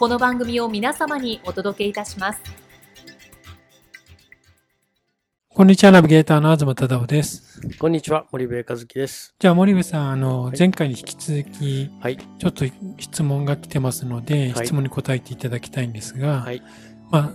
この番組を皆様にお届けいたします。こんにちは、ナビゲーターの東忠夫です。こんにちは、森部和樹です。じゃあ、森部さん、あの、はい、前回に引き続き、はい、ちょっと質問が来てますので、はい、質問に答えていただきたいんですが、はい、まあ、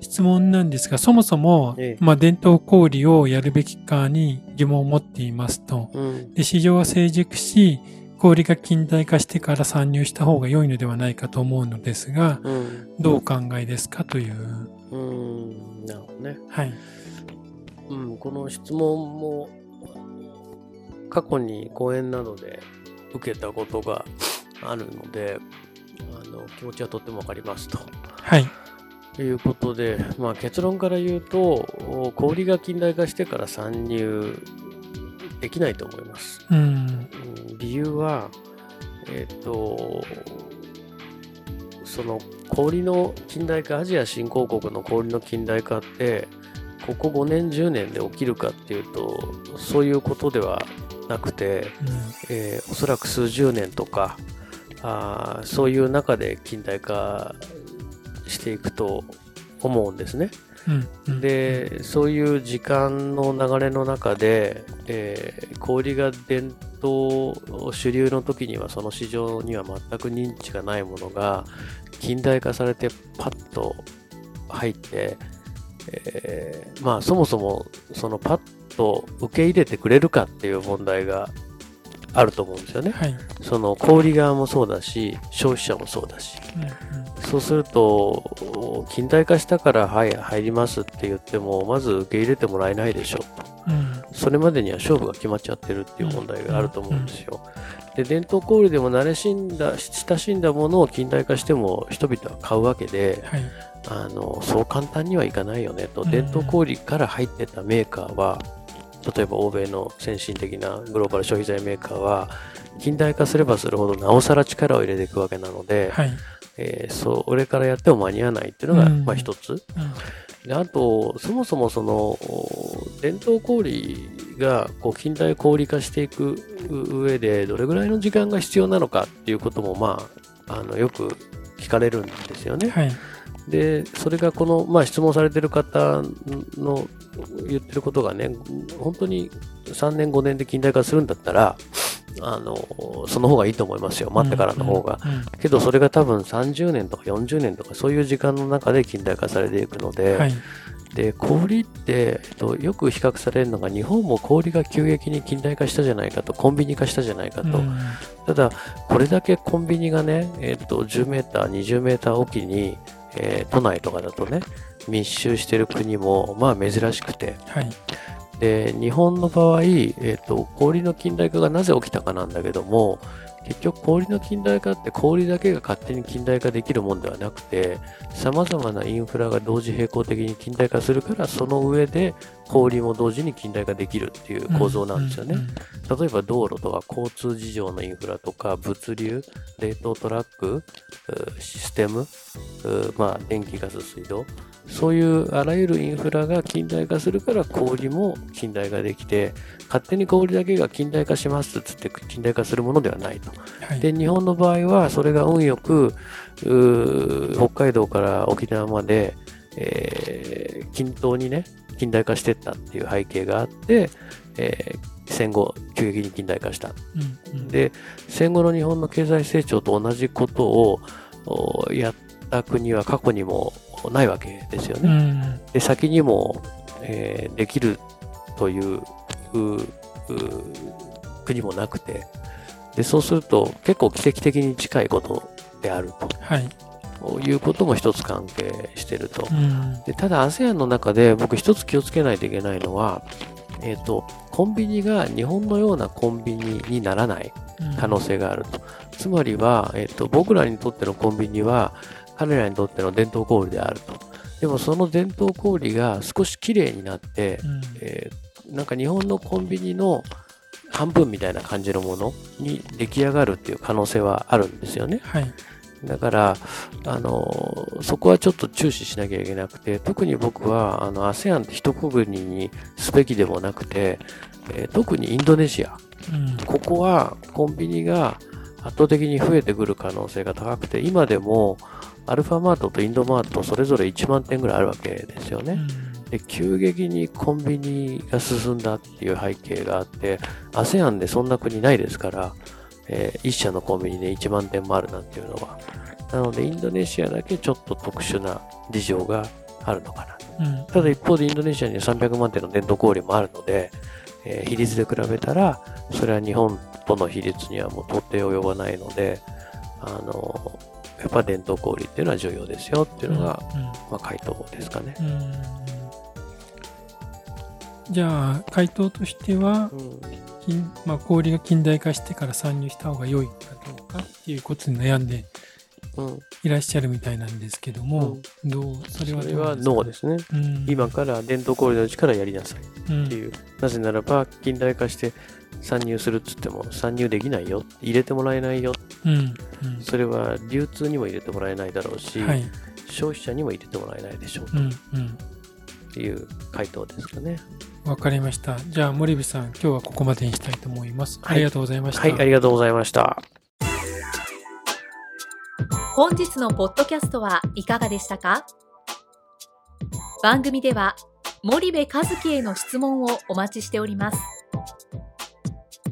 質問なんですが、そもそも、ええ、まあ、伝統小売をやるべきかに疑問を持っていますと、うん、で市場は成熟し、氷が近代化してから参入した方が良いのではないかと思うのですが、うん、どうお考えですかという。うん、なるほどね。はい。うん、この質問も過去に講演などで受けたことがあるので、あの気持ちはとってもわかりますと。はい。ということで、まあ、結論から言うと、氷が近代化してから参入できないと思います。うん、理由は、えっ、ー、と、その氷の近代化、アジア新興国の氷の近代化って、ここ5年、10年で起きるかっていうと、そういうことではなくて、うん、えー、おそらく数十年とか、あそういう中で近代化していくと思うんですね。でそういう時間の流れの中で、えー、小売が伝統主流の時にはその市場には全く認知がないものが近代化されてパッと入って、えー、まあそもそもそのパッと受け入れてくれるかっていう問題があると思うんですよね。はい、その小売側もそうだし消費者もそうだし、うんうん。そうすると、近代化したから、はい、入りますって言っても、まず受け入れてもらえないでしょ。うと、うん、それまでには勝負が決まっちゃってるっていう問題があると思うんですよ。で伝統小売でも慣れしんだ親しんだものを近代化しても人々は買うわけで、はい、あのそう簡単にはいかないよねと、伝統小売から入ってたメーカーは例えば欧米の先進的なグローバル消費財メーカーは近代化すればするほどなおさら力を入れていくわけなので、はいえー、それからやっても間に合わないっていうのが、まあ一つ。うんであと、そもそもその伝統小売がこう近代小売化していく上でどれぐらいの時間が必要なのかっていうことも、まあ、あのよく聞かれるんですよね。はい、でそれがこの、まあ、質問されてる方の言ってることがね本当に3年5年で近代化するんだったらあの、その方がいいと思いますよ。待ってからの方が。けど、それが多分30年とか40年とか、そういう時間の中で近代化されていくので、はい、で、氷って、えっと、よく比較されるのが、日本も氷が急激に近代化したじゃないかと、コンビニ化したじゃないかと。うん、ただ、これだけコンビニがね、えっと、10メーター、20メーターおきに、えー、都内とかだとね、密集してる国も、まあ珍しくて、はい、で日本の場合、えーと、氷の近代化がなぜ起きたかなんだけども結局氷の近代化って氷だけが勝手に近代化できるもんではなくて様々なインフラが同時並行的に近代化するからその上で氷も同時に近代化できるっていう構造なんですよね。例えば道路とか交通事情のインフラとか物流、冷凍トラック、システム、まあ、電気ガス水道そういうあらゆるインフラが近代化するから氷も近代化できて勝手に氷だけが近代化しますっつって近代化するものではないと。はい、で日本の場合はそれが運よく北海道から沖縄まで、えー、均等にね近代化していったっていう背景があって、えー、戦後急激に近代化した、うんうん、で戦後の日本の経済成長と同じことをやった国は過去にもないわけですよね。うん、で先にも、えー、できるという国もなくてでそうすると結構奇跡的に近いことであると。はいいうことも一つ関係してると。うん、でただ ASEAN の中で僕一つ気をつけないといけないのは、えっ、ー、と、コンビニが日本のようなコンビニにならない可能性があると。うん、つまりは、えっ、ー、と、僕らにとってのコンビニは彼らにとっての伝統小売であると。でもその伝統小売が少し綺麗になって、うん、えー、なんか日本のコンビニの半分みたいな感じのものに出来上がるっていう可能性はあるんですよね。はい。だから、あの、そこはちょっと注視しなきゃいけなくて、特に僕は、あの、ASEAN って一国にすべきでもなくて、えー、特にインドネシア、うん、ここはコンビニが圧倒的に増えてくる可能性が高くて、今でもアルファマートとインドマートそれぞれ1万店ぐらいあるわけですよね。うんで急激にコンビニが進んだっていう背景があって、ASEAN でそんな国ないですから、えー、一社のコンビニで1万店もあるなんていうのは。なので、インドネシアだけちょっと特殊な事情があるのかな。うん、ただ一方でインドネシアには300万店の伝統小売もあるので、えー、比率で比べたら、それは日本との比率にはもう到底及ばないので、あの、やっぱ伝統小売っていうのは重要ですよっていうのが、うん。うん、まあ、回答ですかね。じゃあ、回答としては、金まあ、氷が近代化してから参入した方が良いかどうかっていうことに悩んでいらっしゃるみたいなんですけども、うん、どうそれはそれはノーですね、うん、今から伝統氷のうちからやりなさいっていう、うん、なぜならば近代化して参入するっつっても参入できないよ入れてもらえないよ、うんそれは流通にも入れてもらえないだろうし、はい、消費者にも入れてもらえないでしょうと、うんっていう回答ですかね。わかりました。じゃあ、森部さん、今日はここまでにしたいと思います。はい、ありがとうございました。はい、ありがとうございました。本日のポッドキャストはいかがでしたか？番組では森部和樹への質問をお待ちしております。